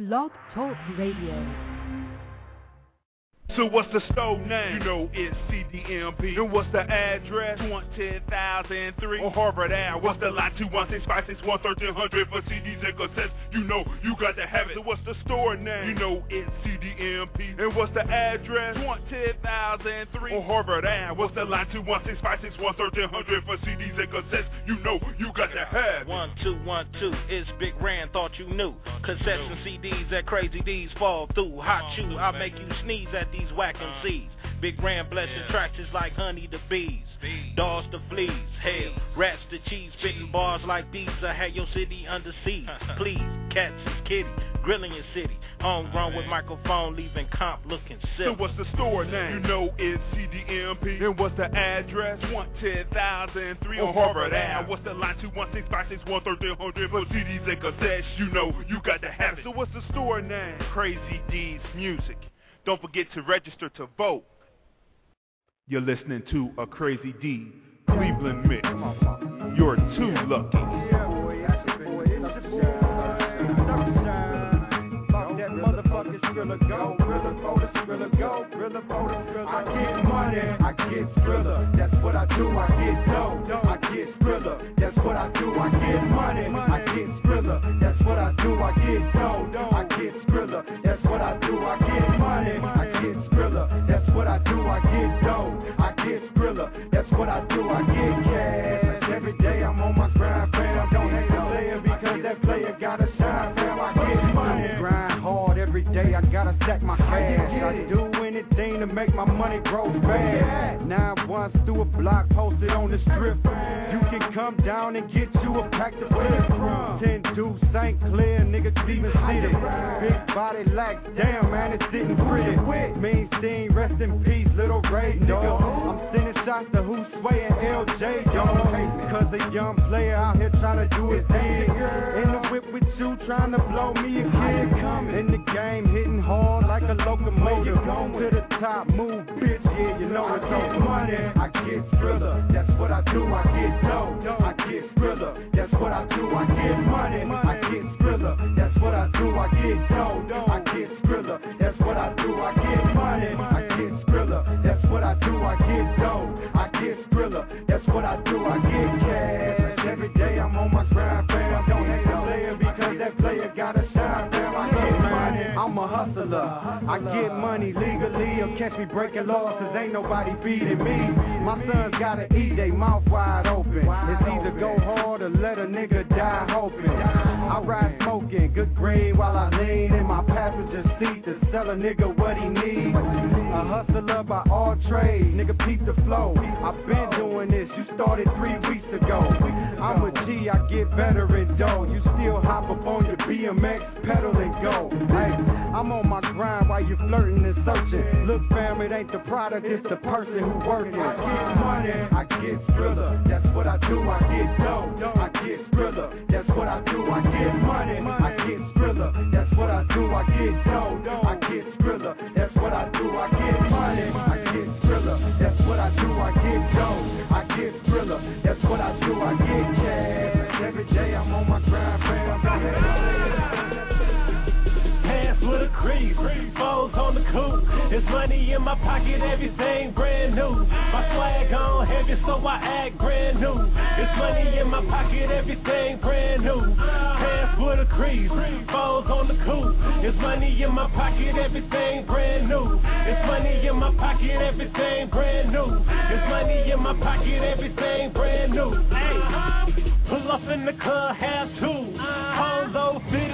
Blog Talk Radio. So what's the store name? You know it's CDMP. And what's the address? 20003 on Harvard Ave. What's the line? 216-561-1300 for CDs and cassettes. You know you got to have it. So what's the store name? You know it's CDMP. And what's the address? 20003 on Harvard Ave. What's the line? 216-561-1300 for CDs and cassettes. You know you got to have it. One, two, one, two. It's Big Rand, thought you knew. Cassettes and CDs that crazy D's fall through. Hot chew, I make you sneeze at these these whack MCs. Uh-huh. Big grand blessing tracks is like honey to bees. Dogs to fleas, hell, rats to cheese, spitting bars like these. I had your city under siege. Please, cats is kitty, grilling your city. Homegrown with microphone, leaving comp looking silly. So what's the store name? You know it's CDMP. And what's the address? 110,003 on Harvard Ave. What's the line? 216-561-1300 for CDs and cassettes. You know you got to have it. So what's the store name? Crazy Dee's Music. Don't forget to register to vote. You're listening to a Crazy Dee Cleveland mix. You're too lucky. I get money, I get thriller. That's what I do. I get dough. I get thriller. That's what I do. I get money, I get thriller. That's what I do. I get dough. I get thriller. That's what I do. I get what I do. I get dough. I get thriller. That's what I do. I get cash. Every day I'm on my grind, fam. Don't hate the player because that player gotta shine, fam. I get money. Grind hard every day. I gotta stack my cash. I do to make my money grow fast. Now once through a block posted on the strip. You can come down and get you a pack to flip. Ten deuce St. Clair, nigga Cleveland City. Big body lax, damn man, it's sitting pretty. Mean scene, rest in peace, little Ray dog. I'm sending shots to who's sway and LJ dog. Cause a young player out here trying to do it big. In the whip with you, trying to blow me a kid. In the game, hitting hard like a locomotive. To the top, move, bitch, yeah, you know it's over. money, I get thriller. That's what I do, I get dough. I get thriller. That's what I do, I get money. I get thriller. That's what I do, I get dough. I get thriller. That's what I do, I get money. I get thriller. That's what I do, I get dough. I get thriller. That's what I do, I get cash. Every day I'm on my grind, fam. Don't hate a player because that player gotta shine, fam. I get money. I'm a hustler. I get money legally catch me breaking laws cause ain't nobody beating me. My sons gotta eat, they mouth wide open. It's either go hard or let a nigga die hoping. I ride smoking, good grade while I lean in my passenger seat to sell a nigga what he needs. A hustler by all trades, nigga peep the flow. I've been doing this, you started three weeks ago. I'm a G, I get better in dough. You still hop up on your BMX, pedal and go. Hey, I'm on my grind while you flirting and searching. Look, fam, it ain't the product, it's the person who working. I get money, I get thriller. That's what I do, I get dough. I get thriller. That's what I do, I get money. I get thriller. That's what I do, I get dough. I get thriller. That's what I do, I get money. I get thriller. That's what I do, I get dough. I get thriller. That's what I do, I get on the. There's money in my pocket, everything brand new. My swag on heavy, so I act brand new. There's money in my pocket, everything brand new. Pants with a crease, foes on the coupe. There's money in my pocket, everything brand new. There's money in my pocket, everything brand new. There's money in my pocket, everything brand new. Pull up in the club, have two. Polo fitted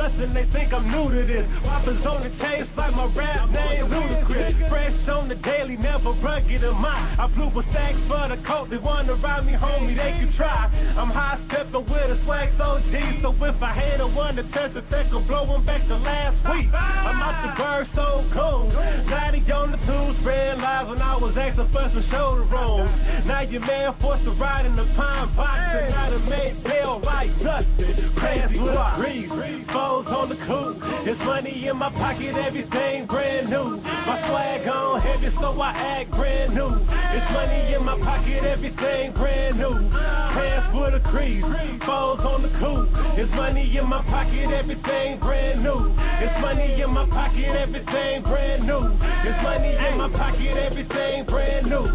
The and they think I'm new to this. Whoppers on the taste like my rap name Ludacris. Fresh on the daily, never rugged in my. I blew with stacks for the coat. They wanna ride me, homie, they can try. I'm high stepping with a swag so deep, So if I had a one to test it, they could blow them back to last week. I'm out the bird so cool. Daddy on the tube, spread lies when I was asking for some shoulder rolls. Now your man forced to ride in the pine box. And now the made pale white dusted. Pants with a. On the coupe. There's money in my pocket, everything brand new. My swag on heavy, so I act brand new. It's money in my pocket, everything brand new. Pants for the crease, foes on the coupe. It's money in my pocket, everything brand new. It's money in my pocket, everything brand new. It's money in my pocket, everything brand new.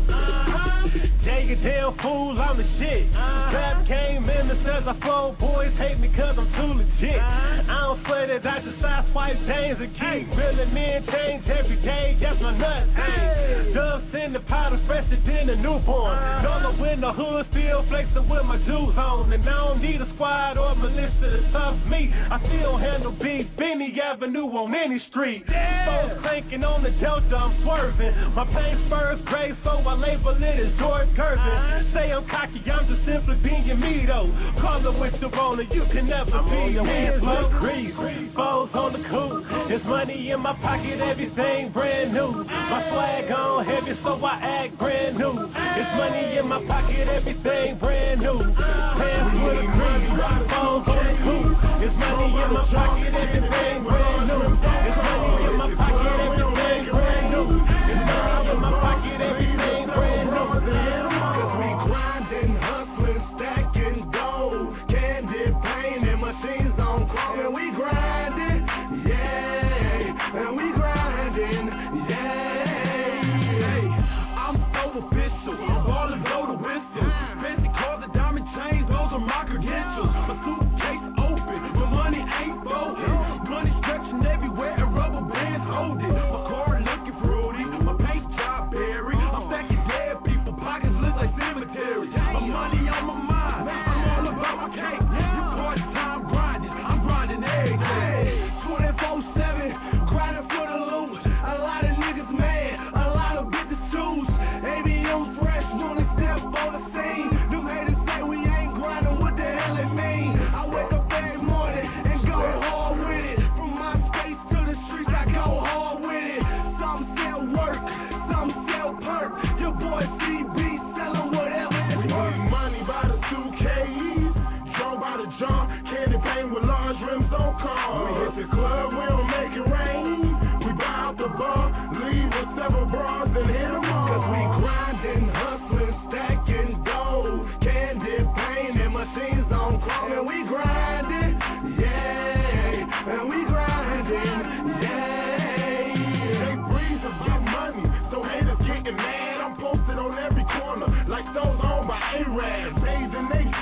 Jay, you damn fool, I'm the shit. Rap came in and says I flow, boys hate me cause I'm too legit. I it, I just side swipe James and keep Billy men change every day, that's my nuts. Hey. Doves in the powder, fresher than a newborn. Dollar in the hood, still flexing with my jewels on. And I don't need a squad or a militia to tough me. I still handle big Benny Avenue on any street. Folks cranking on the Delta, I'm swerving. My paint spurs gray, so I label it as George Gervin. Say I'm cocky, I'm just simply being me though. Call it with the roller, you can never I'm be me. Blood crease, foes on the coupe. There's money in my pocket, everything brand new. My swag on heavy, so I act brand new. It's money in my pocket, everything brand new. Pants with a crease, foes on the coupe. It's money in my pocket, everything brand new. Bras and hit 'em all. Cause we grinding, hustling, stacking gold, candy paint and machines on chrome. And we grinding, yeah, and we grinding, yeah. They breeze about money, so haters getting mad. I'm posted on every corner, like those owned by A-Rab. Days and Ace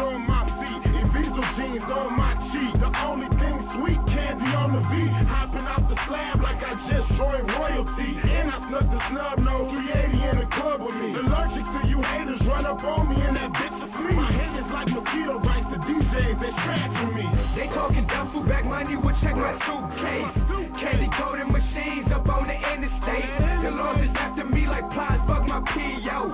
my suitcase. Candy coated machines up on the interstate. The Lord is after me like plies, fuck my PO.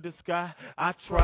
To the sky. I try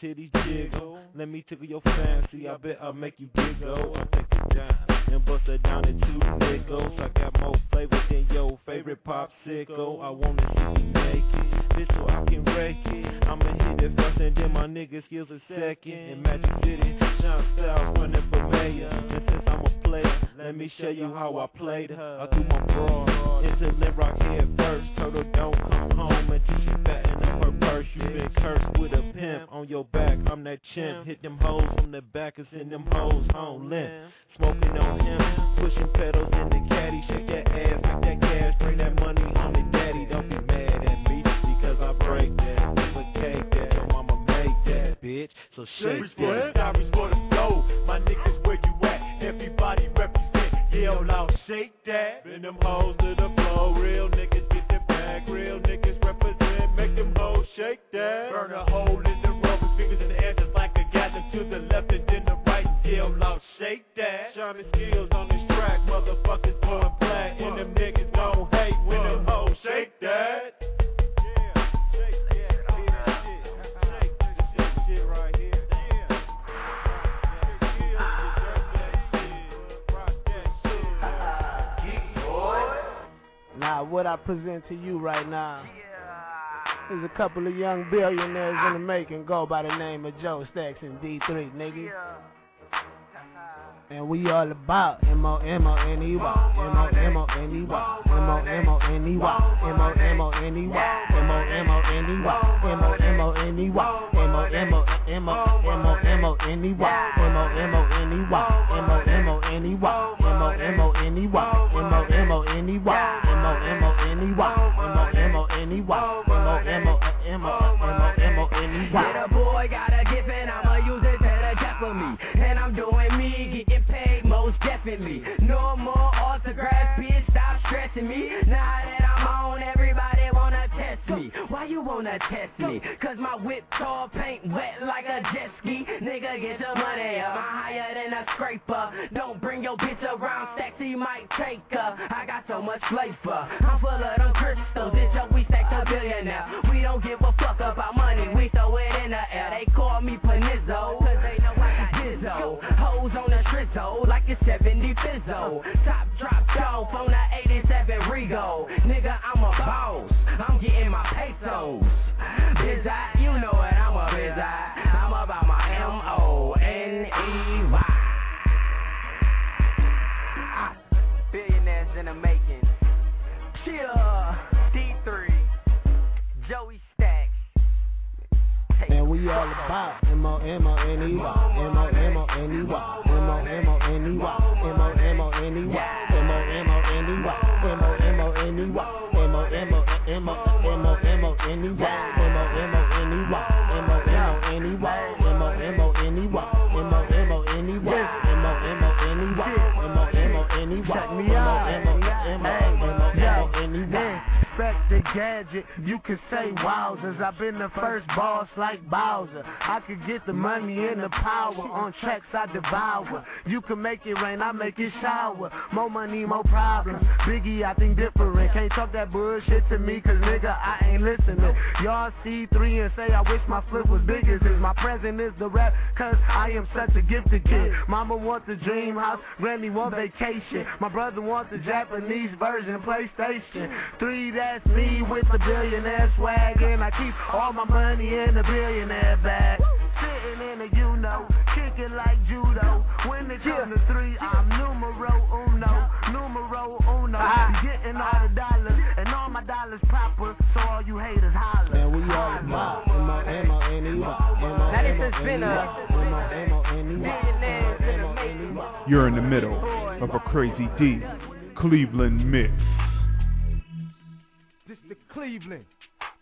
some titties jiggle. Let me tickle your fancy, I bet I'll make you giggle. I'll take it down and bust it down in two nickels. I got more flavor than your favorite popsicle. I wanna see you naked, bitch, so I can rake it. I'ma hit it first and then my nigga skills a second. In Magic City, Sean Styles running for mayor. And since I'm a player, let me show you how I played her. I threw my bra into Lil Rock head first. Turtle don't come home until she fatten up her purse. You been cursed with a pimp on your back. I'm that chimp. Hit them hoes from the back and send them hoes home limp. Smoking on him, pushing pedals in the caddy. Shake that ass, make that cash, bring that money home to daddy. Don't be mad at me because I break that. Duplicate that, your mama make that, bitch. So shake that. Diaries for the dough, my niggas where you at? Everybody represent, yell loud, shake that. Bring them hoes to the floor, real niggas get the bag, real niggas represent, make them hoes shake that. Burn a hole in the with fingers in the air just like a gather to the left and then the right, yell loud, shake that. Shining skills on this track, motherfuckers going black, and them what I present to you right now is a couple of young billionaires in the making go by the name of Joe Stacks and D3, nigga. And we all about M-O-M-O-N-E-Y, M-O-M-O-N-E-Y, M-O-M-O-N-E-Y, M-O-M-O-N-E-Y, M-O-M-O-N-E-Y, M-O-M-O-N-E-Y, M-O-M-O-M-O-M-O-N-E-Y, M-O-M-O-N-E-Y, M-O-M-O-N-E-Y, M-O-M-O-N-E-Y, M-O-M-O-N-E-Y, M-O-M-O-N-E-Y, M-O-M-O-N-E-Y, M-O-M-O-N-E-Y. Yeah, the boy got a gift and I'ma use it to the death for me. And I'm doing me, getting paid most definitely. No more autographs, bitch, stop stressing me. Now that I'm on, everybody wanna test me. Why you wanna test me? Cause my whip tall paint wet like a jet ski. Nigga, get your money up. I'm higher than a scraper. Don't bring your bitch around, sexy might take her. I got so much flavor. I'm full of them crystals. This how we stack a billionaire. We don't give a fuck about money. We throw it in the air. They call me Panizzo. Cause they know I got Dizzo. Hoes on the trizzo like a 70 Fizzo. Top dropped off on the 87 Rego. Nigga, I'm a boss. I'm getting my pesos. Biz I, We all about gadget, you can say wowzers. I've been the first boss like Bowser. I could get the money and the power. On tracks I devour. You can make it rain, I make it shower. More money, more problems. Biggie, I think different. Can't talk that bullshit to me, cause nigga, I ain't listening. Y'all see three and say, I wish my flip was bigger. Since my present is the rap, cause I am such a gifted kid. Mama wants a dream house, granny want vacation. My brother wants the Japanese version, PlayStation. Three, that's me with the billionaire swag. And I keep all my money in the billionaire bag. Sitting in a you know, kicking like judo. When it comes to three, I'm numero uno, numero uno. Getting all the dollars, and all my dollars proper, so all you haters holler. Man, we all about M-O-M-O-N-E-Y. Now this has been a millionaires in the making. You're in the middle of a Crazy Dee Cleveland mix. Cleveland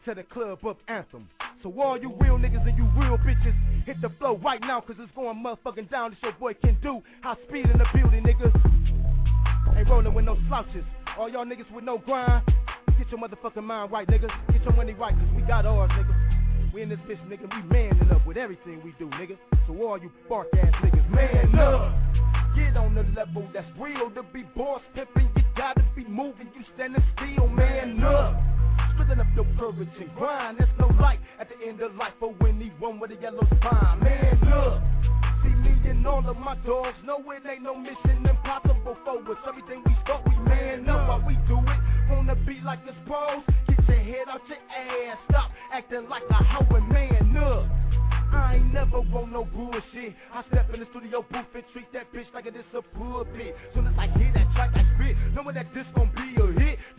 to the club up anthem. So all you real niggas and you real bitches, hit the flow right now, cause it's going motherfucking down. This your boy can do. High speed in the building, niggas. Ain't rolling with no slouches. All y'all niggas with no grind, get your motherfucking mind right, niggas. Get your money right, cause we got ours, niggas. We in this bitch, nigga. We manning up with everything we do, nigga. So all you bark ass niggas, man up. Get on the level that's real to be boss pimping. You gotta be moving. You standing still, man up. Splitting up your courage and grind. There's no light at the end of life for anyone with a yellow spine, man up. See me and all of my dogs know it ain't no mission impossible for us. Everything we start, we man up while we do it. Wanna be like us pros? Get your head out your ass. Stop acting like a hoe and man up. I ain't never want no bullshit. I step in the studio booth and treat that bitch like it is a pulpit. Soon as I hear that track, I spit, knowing that this gon' be a.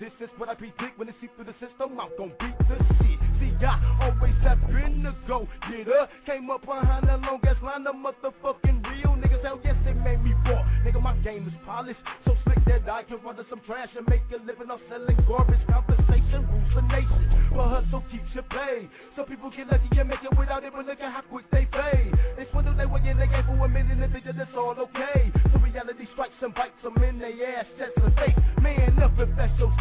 This is what I predict when it see through the system. I'm gon' beat the shit. See, I always have been the go getter. Came up behind the longest line of motherfucking real niggas. Hell yes, it made me ball. Nigga, my game is polished, so slick that I can run to some trash and make a living off selling garbage. Conversation rules the nation, but hustle keeps you paid. Some people get lucky and make it without it, but look at how quick they fade. They swindle their way in the game for a minute and think it's all okay. So reality strikes and bites them in their ass, chest and face. Man if that's your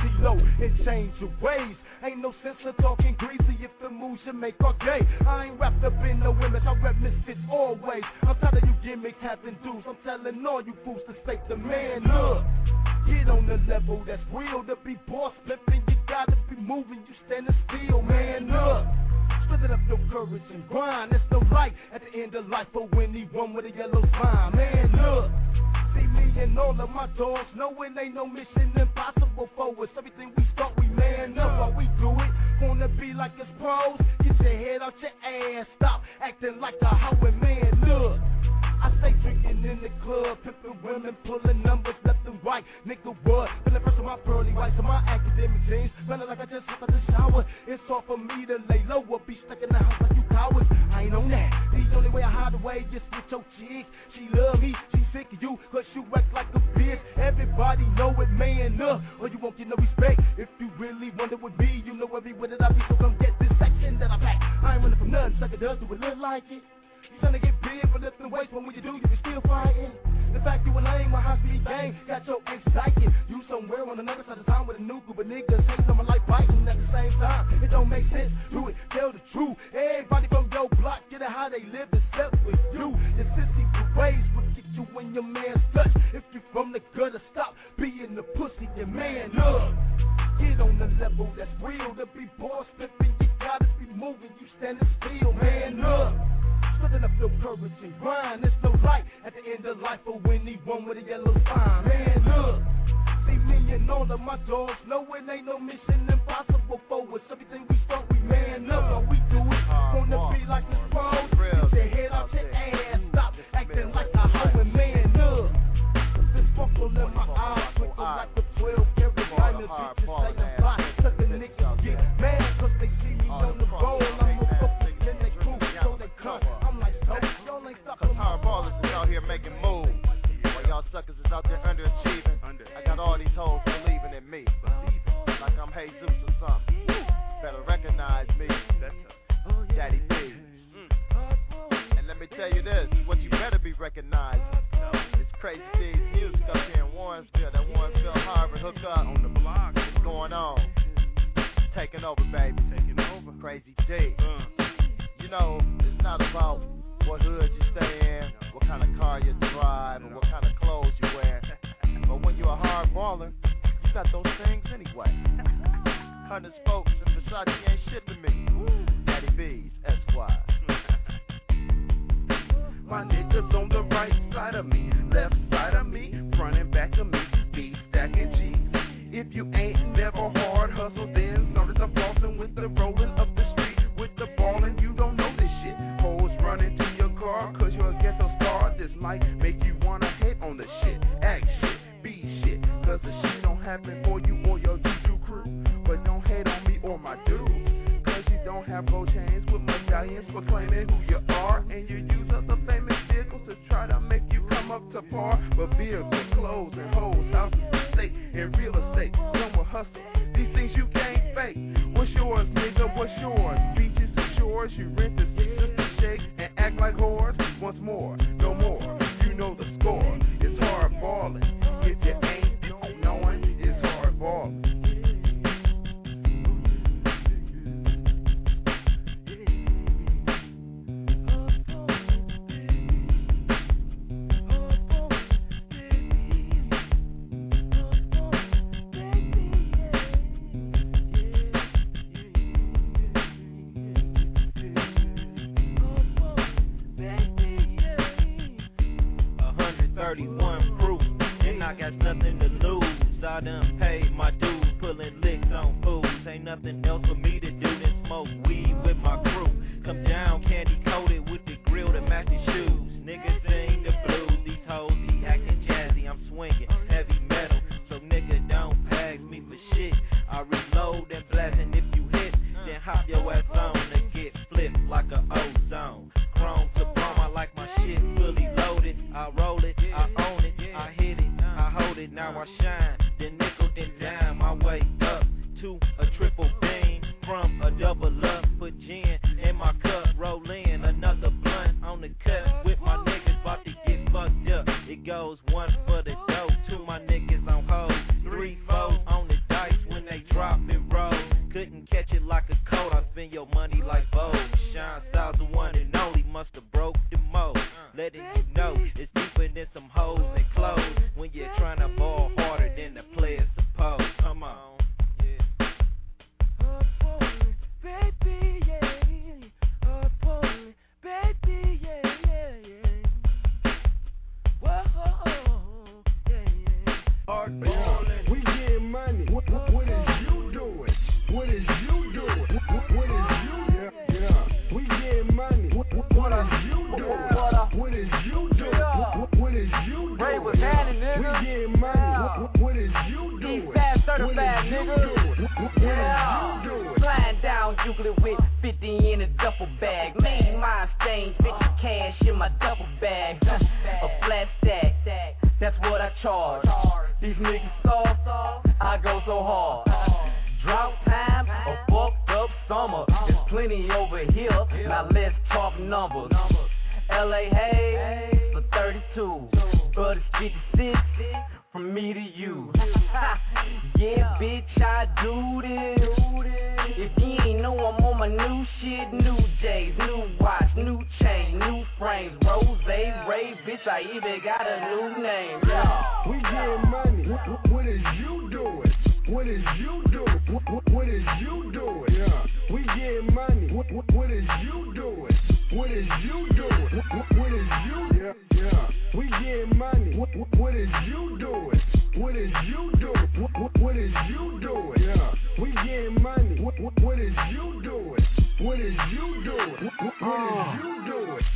and change your ways. Ain't no sense of talking greasy if the moves you make are gay. I ain't wrapped up in no image, I rep misfits always. I'm tired of you gimmicks having dudes. I'm telling all you fools to stay the man up. Get on the level that's real to be boss flipping. You gotta be moving, you standing still, man up. Splitting up your courage and grind. There's the light at the end of life for anyone with a yellow spine, man up. See me and all of my dogs know it ain't no mission impossible for us. Everything we start, we man up while we do it. Wanna be like us pros? Get your head out your ass. Stop acting like a man up. I stay drinking in the club, pimping women, pulling numbers left and right. Nigga, what? Feeling fresh on my pearly whites and my Akademiks jeans. Feeling like I just hopped out the shower. It's all for me to lay low or be stuck in the house like you cowards. I ain't on that. The only way I hide away just with your chick. She love me, she sick of you, cause you act like a bitch. Everybody know it, man up, or you won't get no respect. If you really wonder with me, you know everywhere that I be, so come get this section that I pack. I ain't running from nothing, sucker does do it look like it. You tryna get big for lifting weights, but when you do, you be still fighting. The fact you I ain't my high speed gang got your ex psychic. You somewhere on another side of town with a new group of niggas hate someone like biting at the same time. It don't make sense. Do it, tell the truth. Everybody from your block get it how they live except for you. Your sissy ways will get you when your man's touch. If you from the gutter, stop being the pussy, your man up. Get on the level that's real to be boss flipping. You gotta be moving, you standing still, man up. Splitting up your courage and grind. There's no light at the end of life for anyone with a yellow spine. Man up. See me and all of my dogs know it ain't no mission juggling with 50 in a duffel bag. made my stains, bitch, cash in my duffel bag. A flat stack, that's what I charge. These niggas soft, I go so hard. Drought time, a fucked up summer. There's plenty over here, now let's talk numbers. LA Hayes for 32, but it's 56 from me to you. yeah, bitch, I do this. I even got a new name, yeah.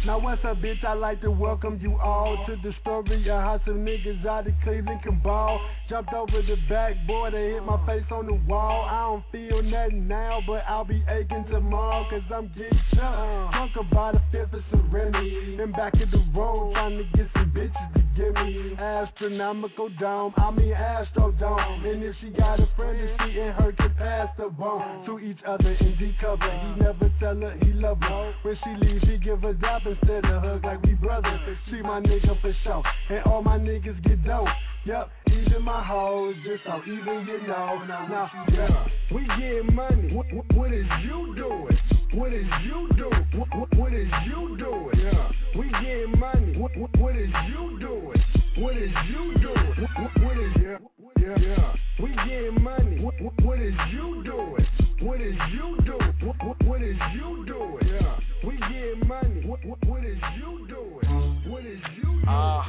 Now what's up, bitch? I'd like to welcome you all to the story of how some niggas out of Cleveland can ball. Jumped over the backboard and hit my face on the wall. I don't feel nothing now, but I'll be aching tomorrow, cause I'm getting drunk. Uh. Drunk about a fifth of serenity. Then back in the road, trying to get some bitches give me astronomical dome. I mean astrodome. And if she got a friend, then she and her can pass the bone to each other and cover. He never tell her he love her. When she leaves, he give a drop instead of hug like we brothers. She my nigga for sure, and all my niggas get dope. Yep, even my hoes, just so even you know. Now, now yeah. we get money. What, what is you doing? What is you doing? What, what, what is you doing? Yeah, we getting money. What, what, what is you doing? What is you doing? What, what, what is yeah, yeah, yeah? We getting money. What, what, what is you doing? What is you doing? What, what, what is you doing? Yeah, we getting money. What, what, what is you doing? What is you doing? Uh,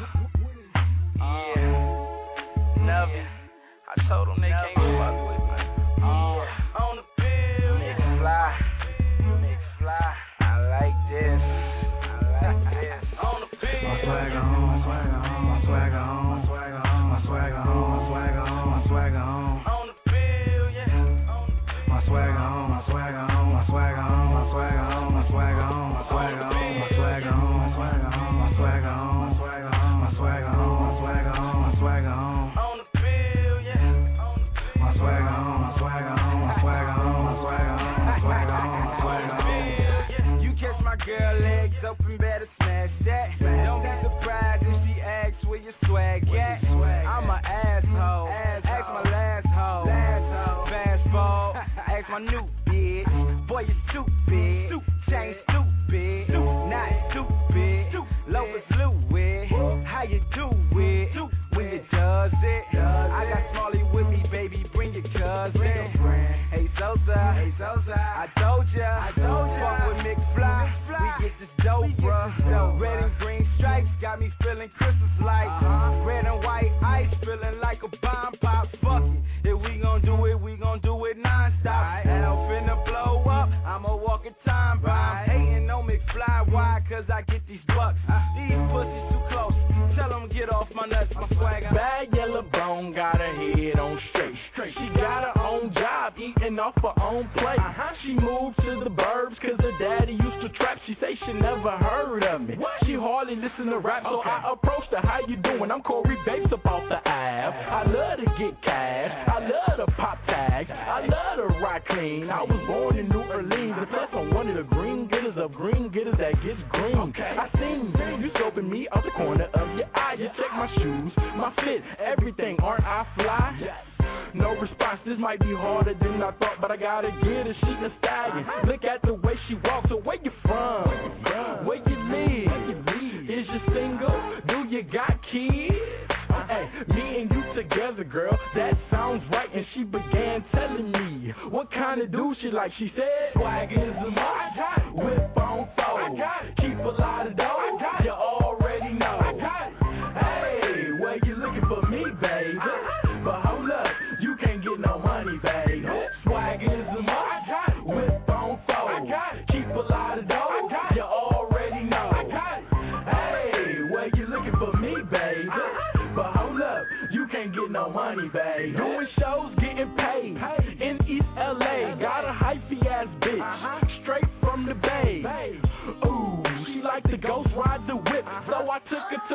yeah. Never. I told them they can't fuck my new bitch. Boy, you stupid. Chain stupid. Not stupid. Loafers Louis. How you do it? When you does it. I got Smalley with me, baby. Bring your cousin. Hey Sosa. Hey Sosa. I told ya. I told ya. Fuck with McFly. We get this dope, bruh. Red and green stripes got me feeling Christmas my nuts. My swagger. Bad yellow bone got her head on straight. straight. She got her own job, eating off her own plate. Uh-huh. She moved to the burbs cause her daddy used to trap. She say she never heard of me. She hardly listen to rap, so I approached her. How you doing? I'm Corey Bates up off the Ave. I love to get cash. I love to pop tags. I love to rock clean. I was born in my shoes, my fit, everything. Aren't I fly? No response, this might be harder than I thought, but I gotta get her. She a stallion. Look at the way she walks. So where you from? Where you live? Is you single? Do you got kids? Hey, me and you together, girl. That sounds right. And she began telling me what kind of dude she like. She said, swag is a. Whip on fold. Keep a lot of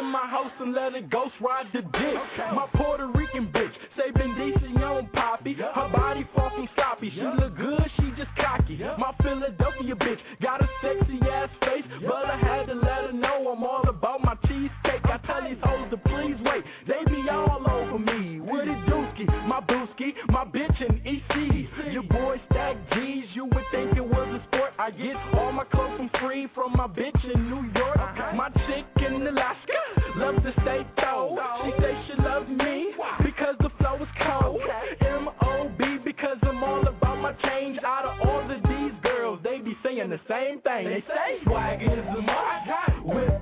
to my house and let her ghost ride the dick. My Puerto Rican bitch, say Bendice on Poppy. Her body from sloppy. She look good, she just cocky. My Philadelphia bitch free from my bitch in New York. Uh-huh. My chick in Alaska loves to stay throw. She say she loves me because the flow is cold. M.O.B. because I'm all about my change. Out of all of these girls, they be saying the same thing. They say swag is a must. Whip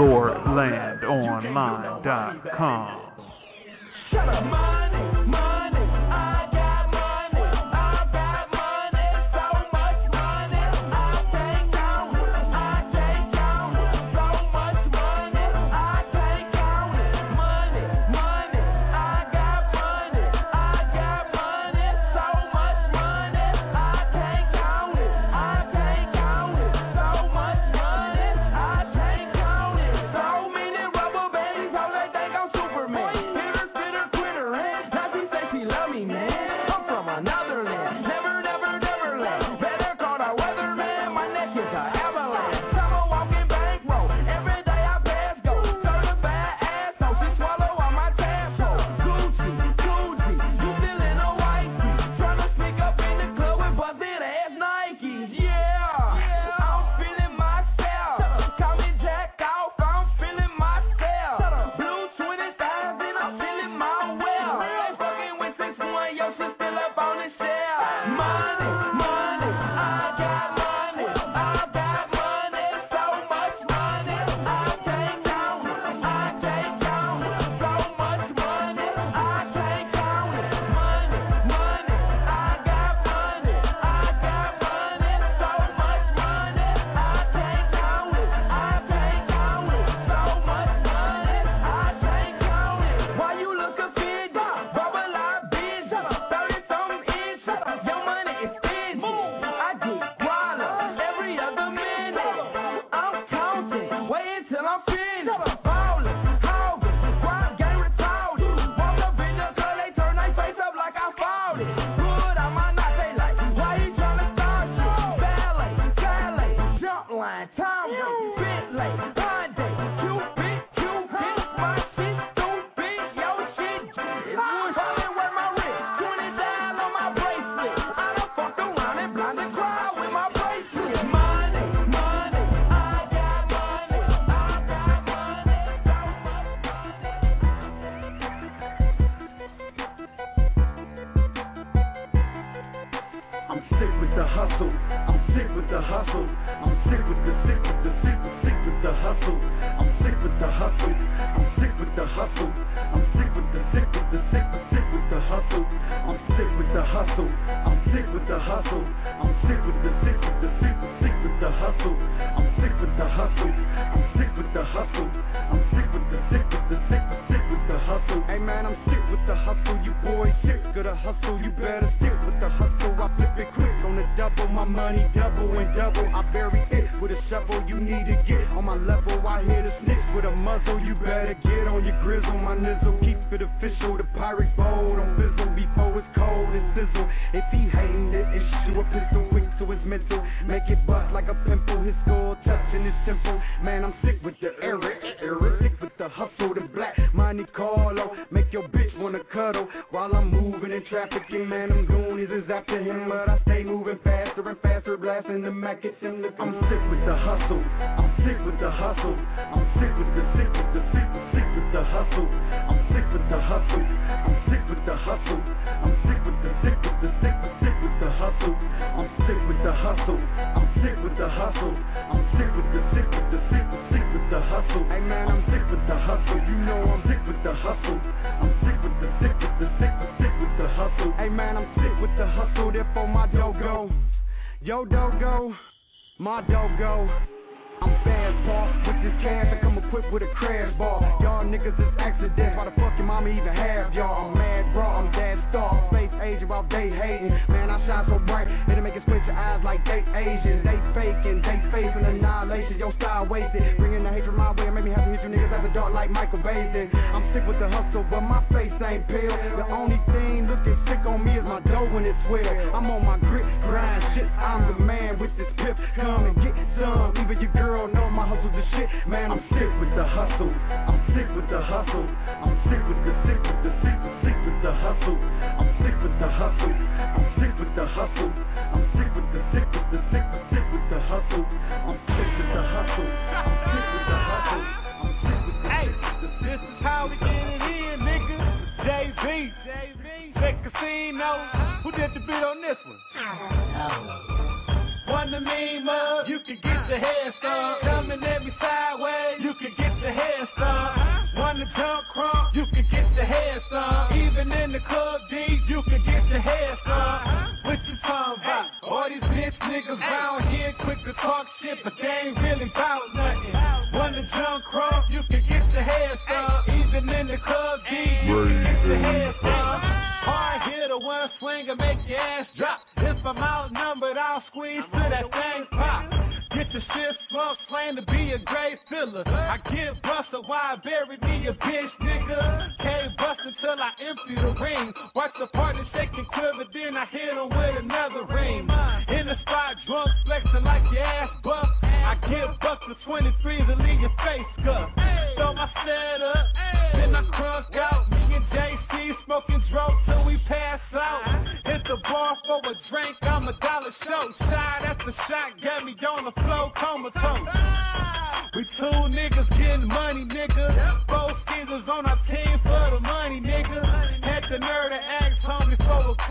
LordLandOnline.com. Shut up, money, money. Touching. Man, I'm sick with the Eric. Eric. Sick with the hustle. The black money Carlo. Make your bitch wanna cuddle while I'm moving and trafficking. Man, I'm goonies is after him, but I stay moving faster and faster, blasting the Mac. In the I'm sick with the hustle. I'm sick with the hustle. I'm sick with the sick with the sick with sick with the hustle. I'm sick with the hustle. I'm sick with the hustle. I'm sick with the sick with the sick with sick with the hustle. I'm sick with the hustle. I'm sick with the hustle. I'm hustle. Hey man, I'm sick with the hustle. You know I'm sick with the hustle. I'm sick with the sick with the sick with sick with the hustle. Hey man, I'm sick with the hustle. Therefore my dogo, yo dogo, my dogo. I'm fast, Paul. With this cash, I come equipped with a crash bar. Y'all niggas is accidents. Why the fuck your mama even have y'all? I'm mad, bro. I'm dead star. Space agent while they hating. Man, I shine so bright. It'll make it squint your eyes like they Asian. They faking, they facing annihilation. Your style wasted. Bringing the hatred my way. Make me have the dark like Michael Basin. I'm sick with the hustle, but my face ain't pale. The only thing looking sick on me is my dough when it swell. I'm on my grit, grind shit. I'm the man with this pip. Come and get some. Even your girl know my hustle's the shit. Man, I'm sick with the hustle. I'm sick with the hustle. I'm sick with the sick with the sick with sick with the hustle. I'm sick with the hustle. I'm sick with the hustle. I'm sick with the sick with the sick with sick with the hustle. I'm sick with the hustle. How we get it in, nigga. JV, Check Casino. Uh-huh. Who did the beat on this one? Uh-huh. One to meme up, you can get your head uh-huh. started. Coming at me sideways, you can get your head started. One to jump crunk, you can get your head started. Even in the club D, you can get your head started. What you talking about? All these bitch niggas round here quick to talk shit, but they ain't really bout ass drop. If I'm outnumbered, I'll squeeze to that thing pop. Get your shit smoked, claim to be a great filler. I get busted, why I bury me a bitch, nigga? Can't bust until I empty the ring. Watch the party shake and quiver, then I hit 'em with another ring. In the spot, drunk, flexing like your ass buff. I get busted 23 to leave your face scuffed.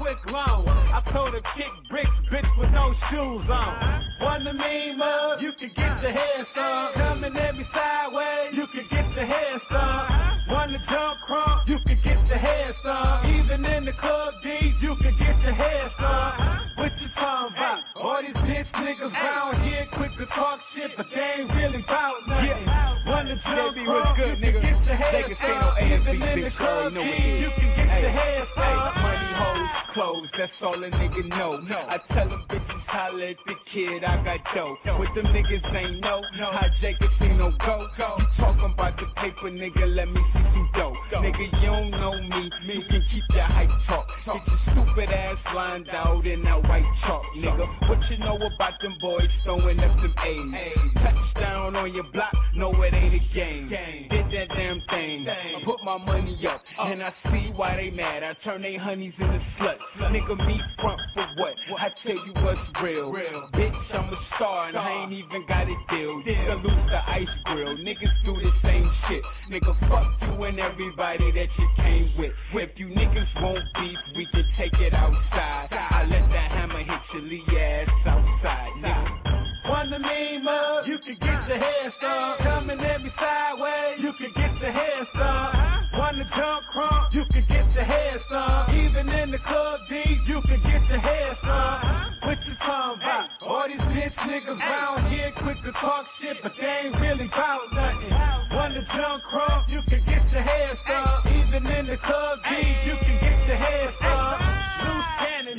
Quick loan. I told her kick bricks, bitch, with no shoes on. One to meme up, you can get your head stung. Coming at me sideways, you can get your head stung. One to jump crunk, you can get your head stung. Even in the club D, you can get your head stung. What you talking about? All these bitch niggas round here quick to talk shit, but they ain't really bout nothing. One to jump crunk, what's you good, can nigga? get your head Vegas ain't no stung. Even in the you club D, what it is. you can get your head stung. money, hoes, clothes, that's all a nigga know. No. I tell them bitches holla at the kid, I got dough. What them niggas ain't know, how J no go. You talking about the paper, nigga, let me see some dough. Nigga, you don't know me. You can keep your hype talk. Get your stupid ass lined out in that white chalk, nigga. What you know about them boys throwing up them A's? Touchdown on your block, no it ain't a game. game. Did that damn thing. Put my money up, uh. and I see why they mad. I turn they honeys into sluts. Nigga, me front for what? I tell you what's real. Bitch, I'm a star, and I ain't even got a deal. Lose the ice grill. Niggas do the same shit. Nigga, fuck you and everybody that you came with. If you niggas won't beef, we can take it outside. I let that hammer hit your lee ass outside, nigga. One to me, mug, you can get your hair started. Coming every sideways, you can get your hair started. To jump crunk, you can get your hair started. Even in the club D, you can get your hair started. What you talking about? All these bitch niggas round here quick to talk shit, but they ain't really bout nothing. One the jump crunk, you can get your hair started. Even in the club D, you can get your hair started. Loose cannon,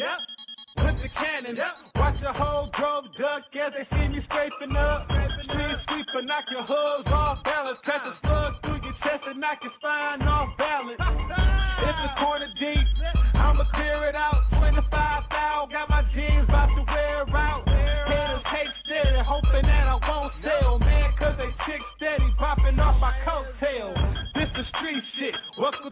with the cannon. Up watch the whole drove duck as they see me scraping up. Street sweeper, knock your hooves off balance. Through chest and knock off balance. If it's corner deep, I'ma clear it out. 25 foul, got my jeans about to wear out. Haters hate steady, hoping that I won't sell. Man, cause they chick steady, popping off my coattail. This the street shit. Welcome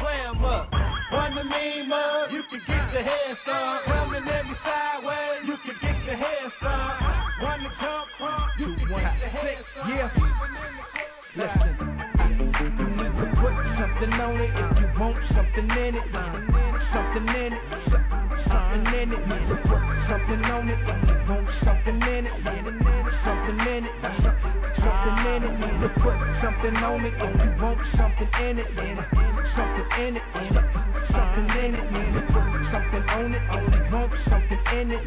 shoulder cause a blam up. One to me, mug, you can get your head started. Coming at me sideways, you can get your head started. One to jump front, you can get your head. Yeah. Listen, you need to put something on it if you want something in it. Something in it, so- something in it. To put something on it if you want something in it. Something in it, something in it. Need to put something on it if you want something in it. Something in it, so- something in it. Need to put something on it if you want something in it.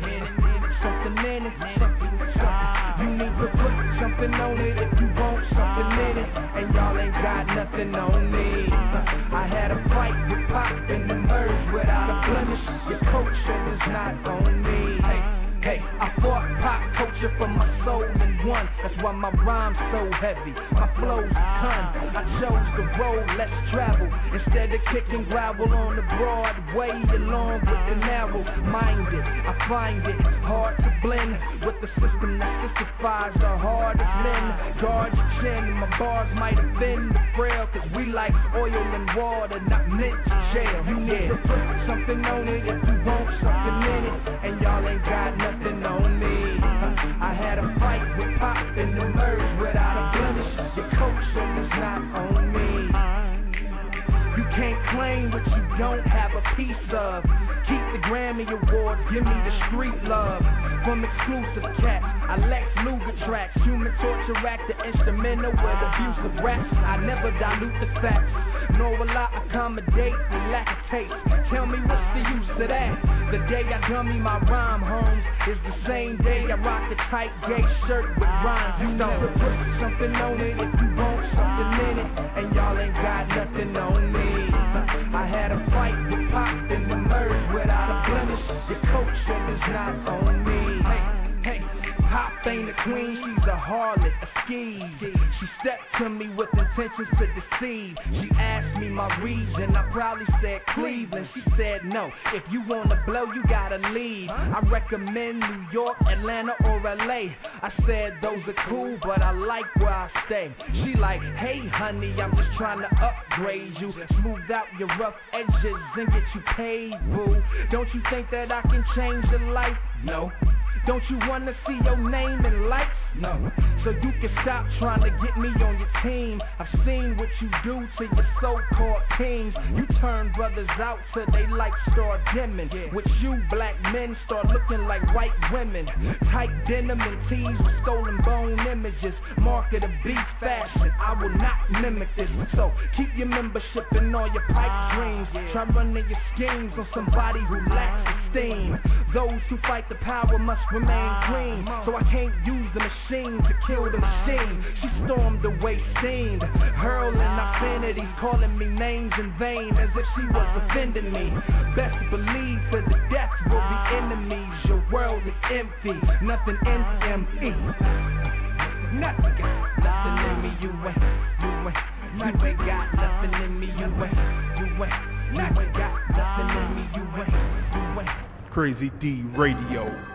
Something in it, so- so- you need to put something on it if you want something in it. And y'all ain't got nothing on me. I had a fight with Pop and the merge without a blemish. Your coaching is not on me. Hey, hey, I fought Pop coaching for my soul and won. That's why my rhyme's so heavy. My flow's ton. I chose the road less travel instead of kicking gravel on the Broadway along with the narrow minded. I find it hard to blend with the system that sissifies the hardest men. Guard your chin, my bars might offend the frail, cause we like oil and water, not mint jail. You need to put something on it if you want something in it, and y'all ain't got nothing on me. I had a fight with Pop the merge without a blemish. Your coaching is not on me. You can't claim what you don't have a piece of. The Grammy Awards, give me the street love. From exclusive cats, I Lex Luger tracks, human torture act, the instrumental with abusive raps. I never dilute the facts, nor will I accommodate the lack of taste. Tell me what's the use of that? The day I dummy my rhyme homes is the same day I rock a tight gay shirt with rhymes. You know, to put something on it if you want something in it, and y'all ain't got nothing on me. I had a fight with Pop in the merge without Your coaching is not on Pop ain't a queen, she's a harlot, a skis. She stepped to me with intentions to deceive. She asked me my reason, I probably said Cleveland. She said no, if you wanna blow, you gotta leave. I recommend New York, Atlanta, or LA. I said those are cool, but I like where I stay. She like, hey honey, I'm just trying to upgrade you, smooth out your rough edges and get you paid, boo. Don't you think that I can change your life? No. Don't you wanna see your name in lights? No. So you can stop trying to get me on your team. I've seen what you do to your so-called teams. You turn brothers out till they like start dimming. With you, black men start looking like white women. Tight denim and tees with stolen bone images. Market of beast fashion. I will not mimic this. So keep your membership and all your pipe ah, dreams. Try running your schemes on somebody who lacks ah, esteem. Those who fight the power must remain ah, clean. So I can't use the machine to kill the machine. She stormed hurling obscenities, calling me names in vain as if she was offending me. Best believe the death will be enemies. Your world is empty, nothing me. Nothing got nothing in me, you ain't, you ain't. Got nothing in me, you ain't, you ain't. Got nothing in me, you ain't, you ain't. Crazy Dee Radio.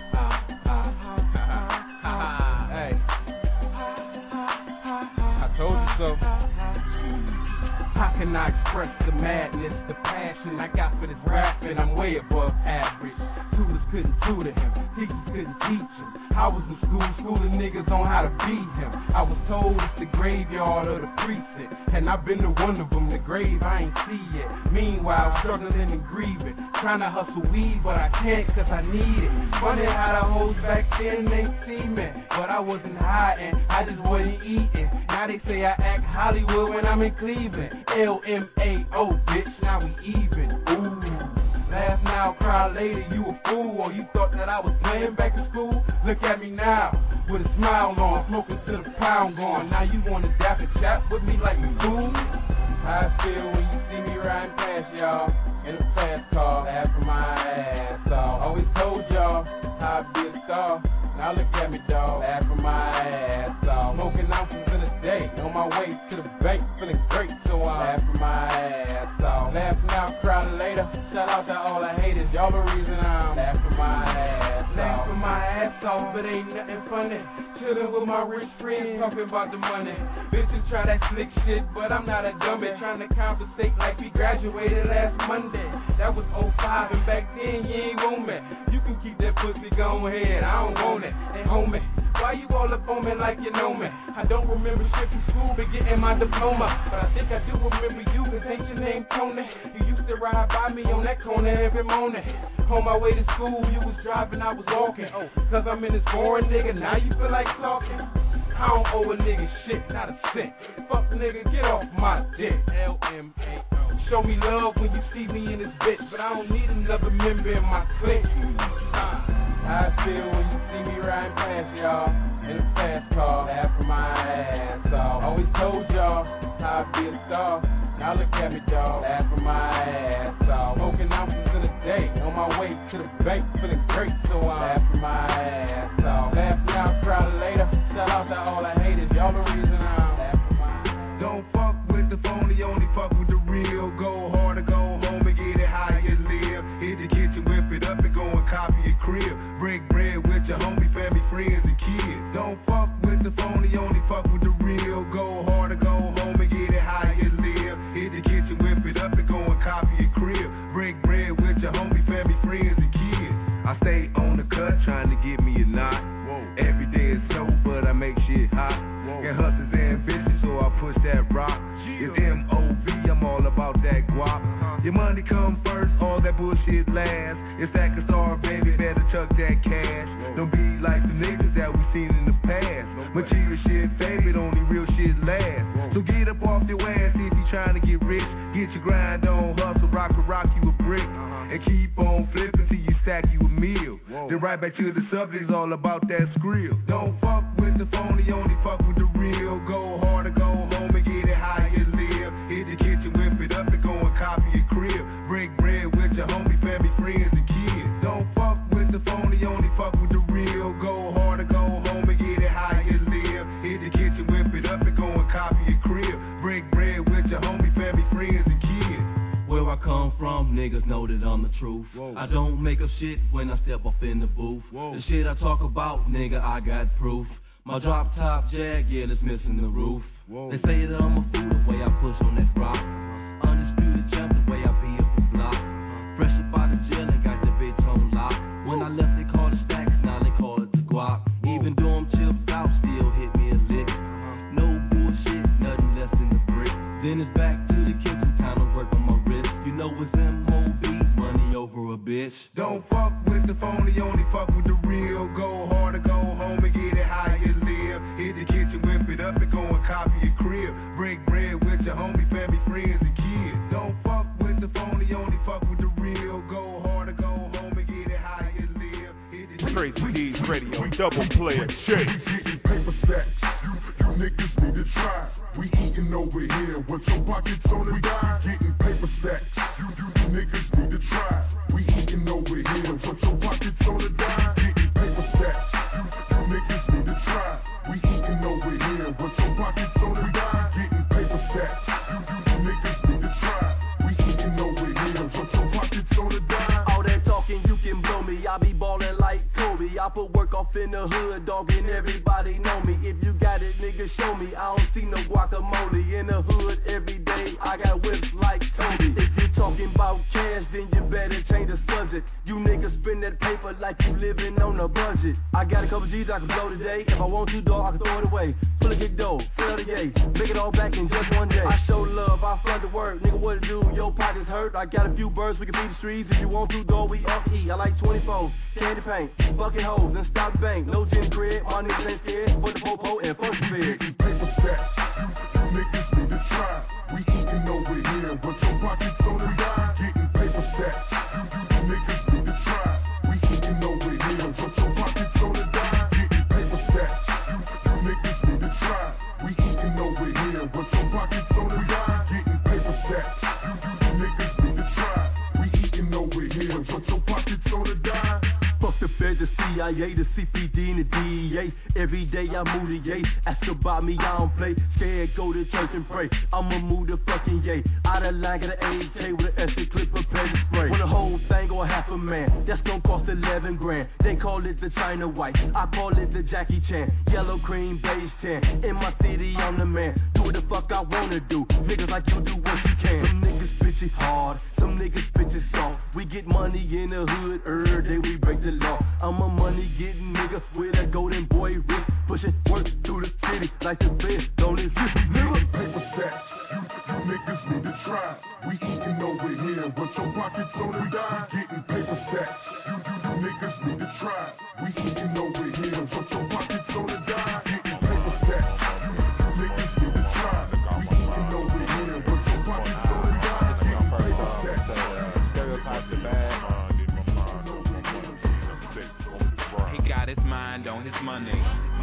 How can I express the madness, the passion I got for this rapping? I'm way above average. Tutors couldn't tutor him, teachers couldn't teach him. I was in school, schooling niggas on how to beat him. I was told it's the graveyard of the precinct, and I've been to one of them, the grave I ain't see yet. Meanwhile, struggling and grieving, trying to hustle weed, but I can't cause I need it. Funny how the hoes back then they see me, but I wasn't hiding, I just wasn't eating. Now they say I act Hollywood when I'm in Cleveland. L-M-A-O, bitch, now we even. Ooh. Laugh now, cry later, you a fool, or you thought that I was playing back in school? Look at me now, with a smile on, smoking to the pound gone. Now you wanna dap and chat with me like cool? How I feel when you see me riding past y'all in a fast car, laughing my ass off. Always told y'all how I be a star. Now look at me, dog, laughing my ass off. Smoking in a day, on my way to the bank, feeling great, so I'm laughing my ass off. Laugh now, cry later. Shout out to all the haters, y'all the reason I'm laughing my ass off. Laughing my ass off, but ain't nothing funny. Chillin' with my rich friends, talking about the money. Bitches try that slick shit, but I'm not a dummy. Trying to compensate like we graduated last Monday. That was 05, and back then you ain't want me. You can keep that pussy go ahead, I don't want it. And homie, why you all up on me like you know me? I don't remember shit from school, but getting my diploma. But I think I do remember you, cause ain't your name Tony? You used to ride by me on that corner every morning. On my way to school, you was driving, I was walking. Oh, cause I'm in this boring nigga, now you feel like talking? I don't owe a nigga shit, not a cent. Fuck nigga, get off my dick. L-M-A-O. Show me love when you see me in this bitch, but I don't need another member in my clique. I feel when you see me riding past y'all in a fast car, laughing my ass off. Always told y'all how I be a star. Now look at me, dog, laughing my ass off. Smoking ounces in a day, on my way to the bank, feeling great, so I'm laughing my ass off. Laugh now, cry later. Shout out to all the haters, y'all the reason I'm laughing my Don't fuck with the phony, only fuck with the real. Go Your money come first, all that bullshit last. It's that Casar, baby, better chuck that cash. Don't be like the niggas that we seen in the past. Material shit faded, only real shit last. So get up off your ass if you trying to get rich. Get your grind on, hustle, rock will rock you a brick. And keep on flipping till you stack you a meal. Then right back to the subject, all about that skrill. Don't fuck with the phony, only fuck with the real. Go niggas know that I'm the truth. I don't make up shit when I step up in the booth. The shit I talk about, nigga, I got proof. My drop top jag, yeah, it's missing the roof. They say that I'm a fool the way I push on that rock. Undisputed champ the way I be up the block. Fresh up out of jail and got the big tone lock. When I left, they called it stacks, now they call it the guap. Even though I'm chipped out, still hit me a lick. No bullshit, nothing less than the brick. Then it's back bitch. Don't fuck with the phony, only fuck with the real. Go hard or go home and get it how you live. Hit the kitchen, whip it up and go and copy your crib. Break bread with your homie, family, friends, and kids. Don't fuck with the phony, only fuck with the real. Go hard or go home and get it how you live. Crazy Dee's Radio, double player, shake. paper stacks. You, you niggas need to try. We eating over here with your pockets on the dime. Getting paper stacks. I put work off in the hood, dog, and everybody know me. If you got it, nigga, show me. I don't see no guacamole in the hood every day. I got whips like Toby. If you talking about cash, then you better change the subject. You that paper like you living on a budget. I got a couple G's I can blow today. If I want to, dog, I can throw it away. Full of kick dough, fill the yay. Make it all back in just one day. I show love, I front the work. Nigga, what to do? Your pockets hurt. I got a few birds, we can beat the streets. If you want to, dog, we up E. I like 24, candy paint, bucket holes, and stop bank. No gin crib, my niggas ain't scared. But the popo and fuck the bed. paper stacks. You, you niggas need try. CIA, the CPD, and the DEA. Every day I move the yay. Ask about me, I don't play. Scared, go to church and pray. I'ma move the fucking yay. Out of line, got an AK with an extra clip of pepper spray. When the whole thing or half a man, that's gonna cost 11 grand. They call it the China White, I call it the Jackie Chan. Yellow cream, beige tan. In my city, I'm the man. Do what the fuck I wanna do. Niggas like you do what you can. Some niggas bitches hard, some niggas bitches soft. We get money in the hood, every day we break the law. I'm a money getting nigga with a golden boy wrist. Pushing work through the city like the best on this wrist, nigga. paper stacks. You, you niggas need to try. We eating over here with your pockets on the dime. Getting paper stacks. You, you, you niggas need to try. We eating over here with your pockets on the dime.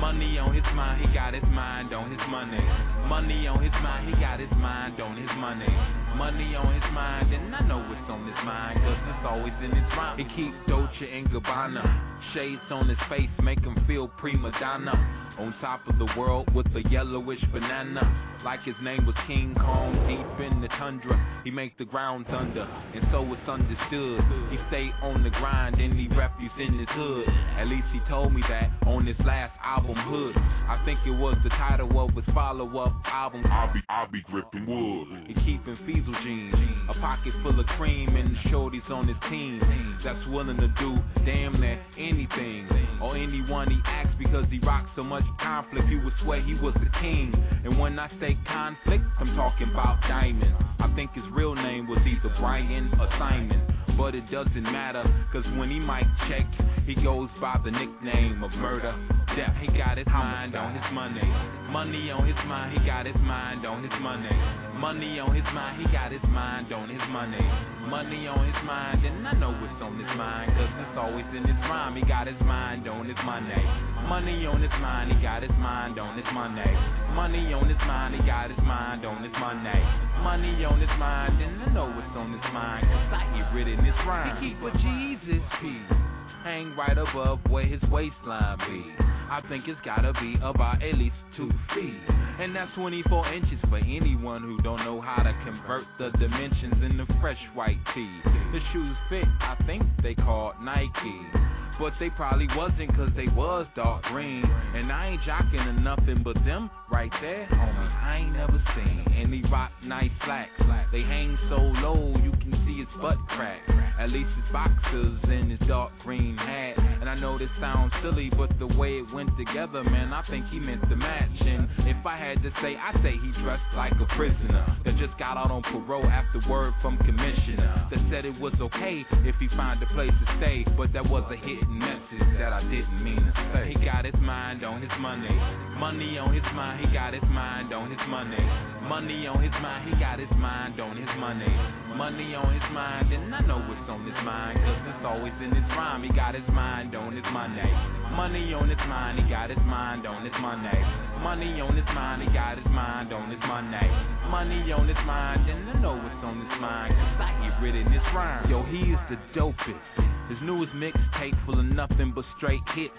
Money on his mind, he got his mind on his money. Money on his mind, he got his mind on his money. Money on his mind, and I know it's on his mind, cause it's always in his rhyme. He keep Dolce and Gabbana. Shades on his face make him feel prima donna. On top of the world with a yellowish banana. Like his name was King Kong, deep in the tundra. He make the ground thunder, and so it's understood. He stay on the grind and he refuse in his hood. At least he told me that on his last album, Hood. I think it was the title of his follow-up album. I'll be, I'll be gripping wood. He keeping Diesel jeans, a pocket full of cream, and the shorties on his team that's willing to do damn near anything or anyone he asks because he rocks so much conflict. You would swear he was the king. And when I say conflict, I'm talking about Diamond. I think his real name was either Brian or Simon. But it doesn't matter, cause when he might check, he goes by the nickname of murder. Death, he got his mind on his money. Money on his mind, he got his mind on his money. Money on his mind, he got his mind on his money. Money on his mind, and I know it's on his mind, cause it's always in his rhyme. He got his mind on his money. Money on his mind, he got his mind on his money. Money on his mind, he got his mind on his money. Money on his mind, and I know it's on his mind, cause I hear it in his rhyme. He keep a Jesus piece hang right above where his waistline be. I think it's gotta be about at least two feet. And that's 24 inches for anyone who don't know how to convert the dimensions in the fresh white tee. The shoes fit, I think they called Nike. But they probably wasn't cause they was dark green. And I ain't jocking or nothing but them right there, homie. I ain't never seen any rock night slacks. They hang so low you can see his butt crack. At least his boxers and his dark green hat. And I know this sounds silly, but the way it went together, man, I think he meant to match. And if I had to say, I say he dressed like a prisoner that just got out on parole after word from commissioner that said it was okay if he find a place to stay, but that was a hidden message that I didn't mean to say. He got his mind on his money, money on his mind. He got his mind on his money, money on his mind. He got his mind on his money, money on his mind. And I know what's on his mind, cause it's always in his rhyme. He got his mind on his money, money on his mind. He got his mind on his money, money on his mind. He got his mind on his money, money on his mind. And I know what's on his mind, cause I get rid of this rhyme. Yo, he is the dopest. His newest mixtape full of nothing but straight hits.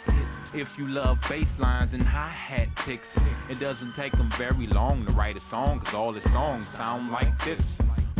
If you love bass lines and hi-hat picks, it doesn't take him very long to write a song, cause all his songs sound like this.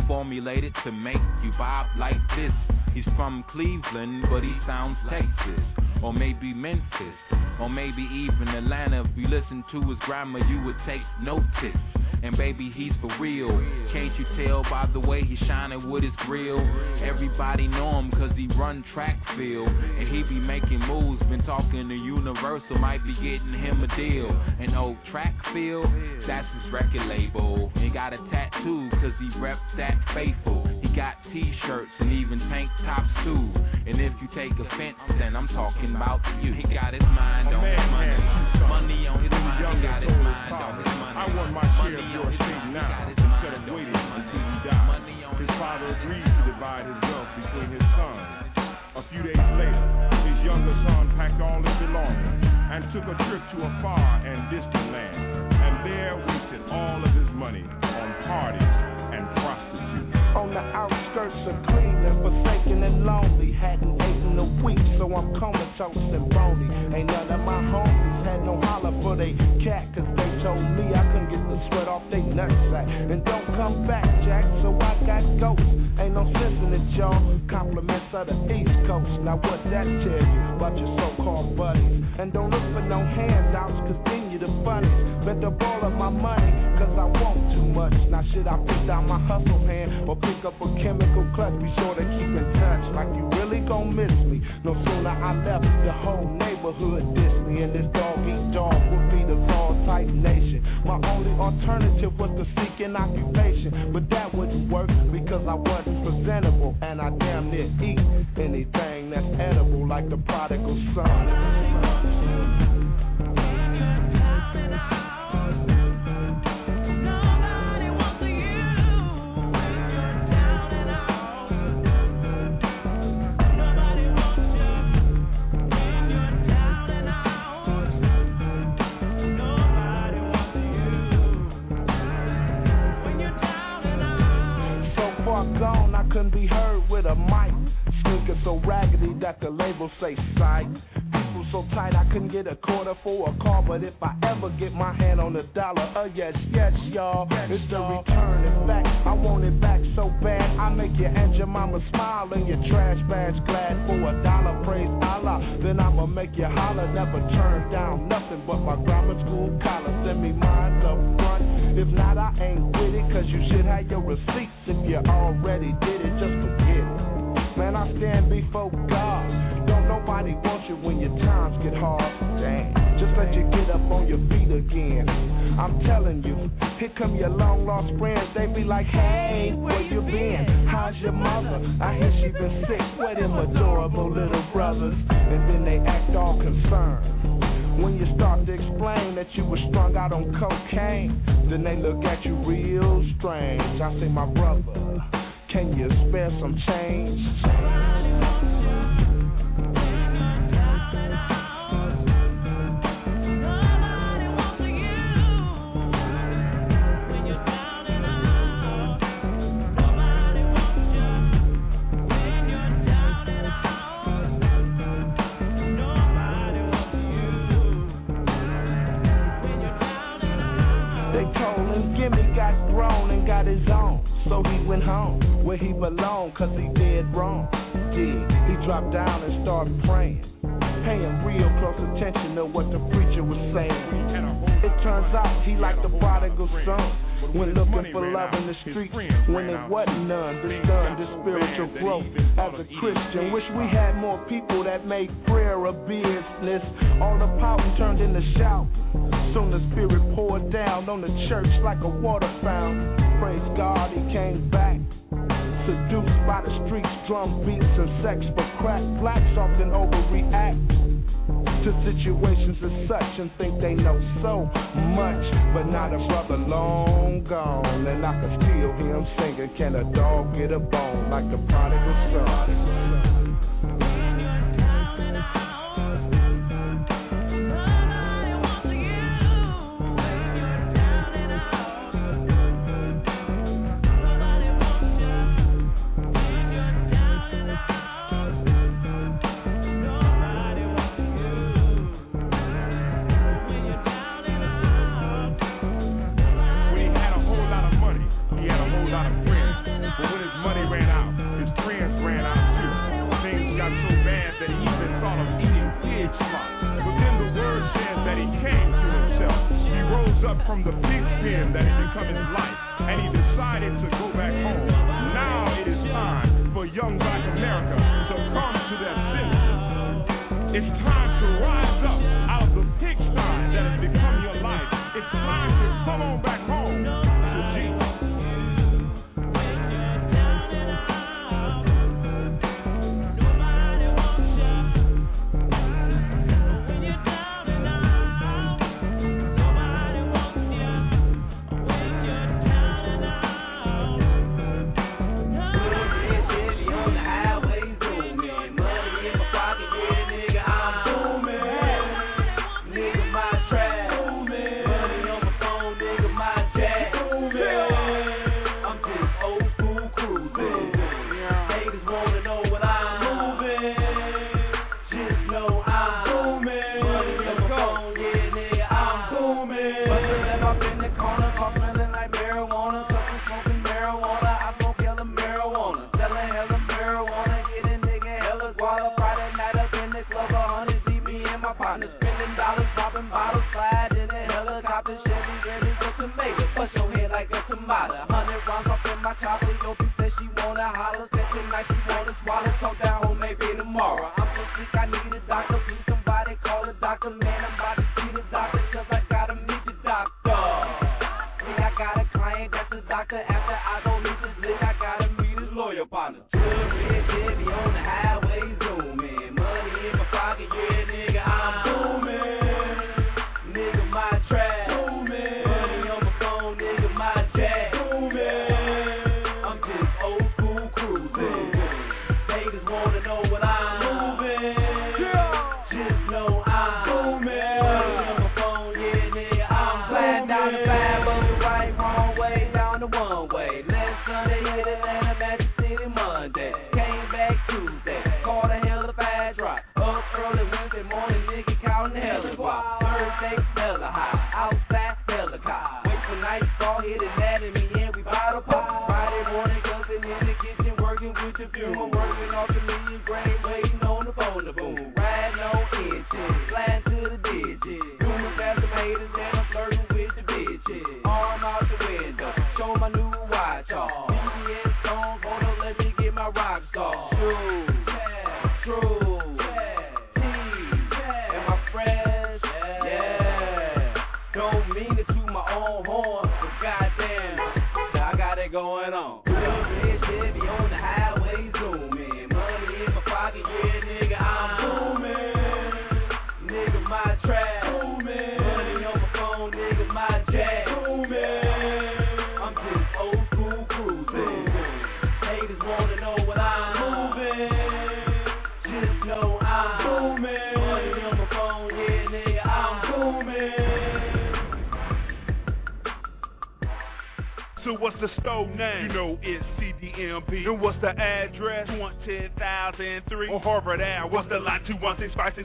Formulated to make you vibe like this. He's from Cleveland, but he sounds Texas. Or maybe Memphis. Or maybe even Atlanta. If you listen to his grammar, you would take notice. And baby, he's for real. Can't you tell by the way he's shining with his grill? Everybody know him cause he run track field. And he be making moves. Been talking to Universal, might be getting him a deal. And old track field, that's his record label. He got a tattoo cause he reps that faithful. He got t-shirts and even tank tops too. And if you take offense, then I'm talking about you. He got his mind on his money. Money on his mind. He got his mind on his to a far and distant land. And there wasted all of his money on parties and prostitutes. On the outskirts of Cleveland, forsaken and lonely. Hadn't eaten a week, so I'm comatose and bony. Ain't none of my homies had no holler for they cat, cause they told me I couldn't get the sweat off they nutsack. And don't come back, Jack, so Compliments of the East Coast. Now what that tell you about your so-called buddies? And don't look for no handouts, cause then you the funnies. Spent the ball of my money, cause I want too much. Now should I put down my hustle hand or pick up a chemical clutch? Be sure to keep in touch, like you really gon' miss me. No sooner I left, the whole neighborhood dissed me. And this dog eat dog would be type nation. My only alternative was to seek an occupation, but that wouldn't work because I wasn't presentable. And I damn near eat anything that's edible, like the prodigal son. Say sight. People so tight I couldn't get a quarter for a car, but if I ever get my hand on a dollar, uh yes, yes, y'all, it's the return. In fact, I want it back so bad, I make your aunt your mama smile and your trash bags glad for a dollar. Praise Allah, then I'ma make you holler. Never turn down nothing but my grammar school collar. Send me mine up front. If not, I ain't with it, cause you should have your receipts if you already did it. Just forget it. Man, I stand before God. Nobody want you when your times get hard. Just let you get up on your feet again. I'm telling you, here come your long lost friends. They be like, hey, where you been? How's your mother? I hear she been sick. Where them adorable little brothers? And then they act all concerned. When you start to explain that you were strung out on cocaine, then they look at you real strange. I say, my brother, can you spare some change? got his own, so he went home where he belonged, cause he did wrong. Yeah, he dropped down and started praying, paying real close attention to what the preacher was saying. It turns out he like the prodigal son. When looking for love in the streets, when there wasn't none, this done, this spiritual growth. As a Christian, wish we had more people that made prayer a business. All the power turned into shout. Soon the spirit poured down on the church like a water fountain. Praise God, he came back seduced by the streets, drum beats, and sex. But crack blacks often overreact to situations as such and think they know so much. But not a brother long gone, and I can still hear him singing. Can a dog get a bone like the prodigal son? from the pigpen that become his life, and he decided to go back home. Now it is time for young black America to come to their senses. It's time to rise up out of the pigsty that has become your life. It's time to come on back.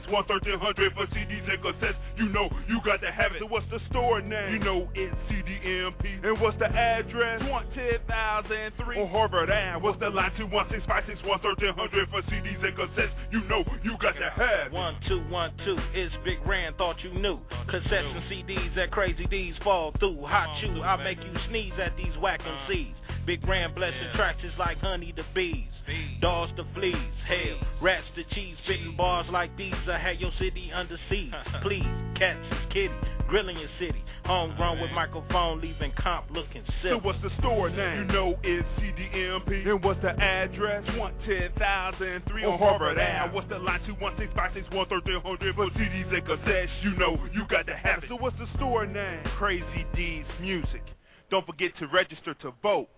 1300 for CDs and cassettes. You know you got to have it. So what's the store name? You know it's CDMP. And what's the address? on Harvard Ave. What's the line? 1300 for CDs and cassettes. You know you got to have it. One two one two. It's Big Rand. Thought you knew. Cassettes and CDs that Crazy Dee's fall through. Hot you, I make you sneeze at these whack MCs. Uh. Big Rand blessing yeah. tracks is like honey to bees. Dogs to fleas, hell, rats to cheese, spitting bars like these. I had your city under siege. Please, cats is kitty, grilling your city. Homegrown with microphone, leaving comp looking silly. So what's the store name? You know it's CDMP. And what's the address? 10003 on Harvard Ave. What's the line? 216-561-1300 for CDs and cassettes. You know you got to have it. So what's the store name? Crazy Dee's Music. Don't forget to register to vote.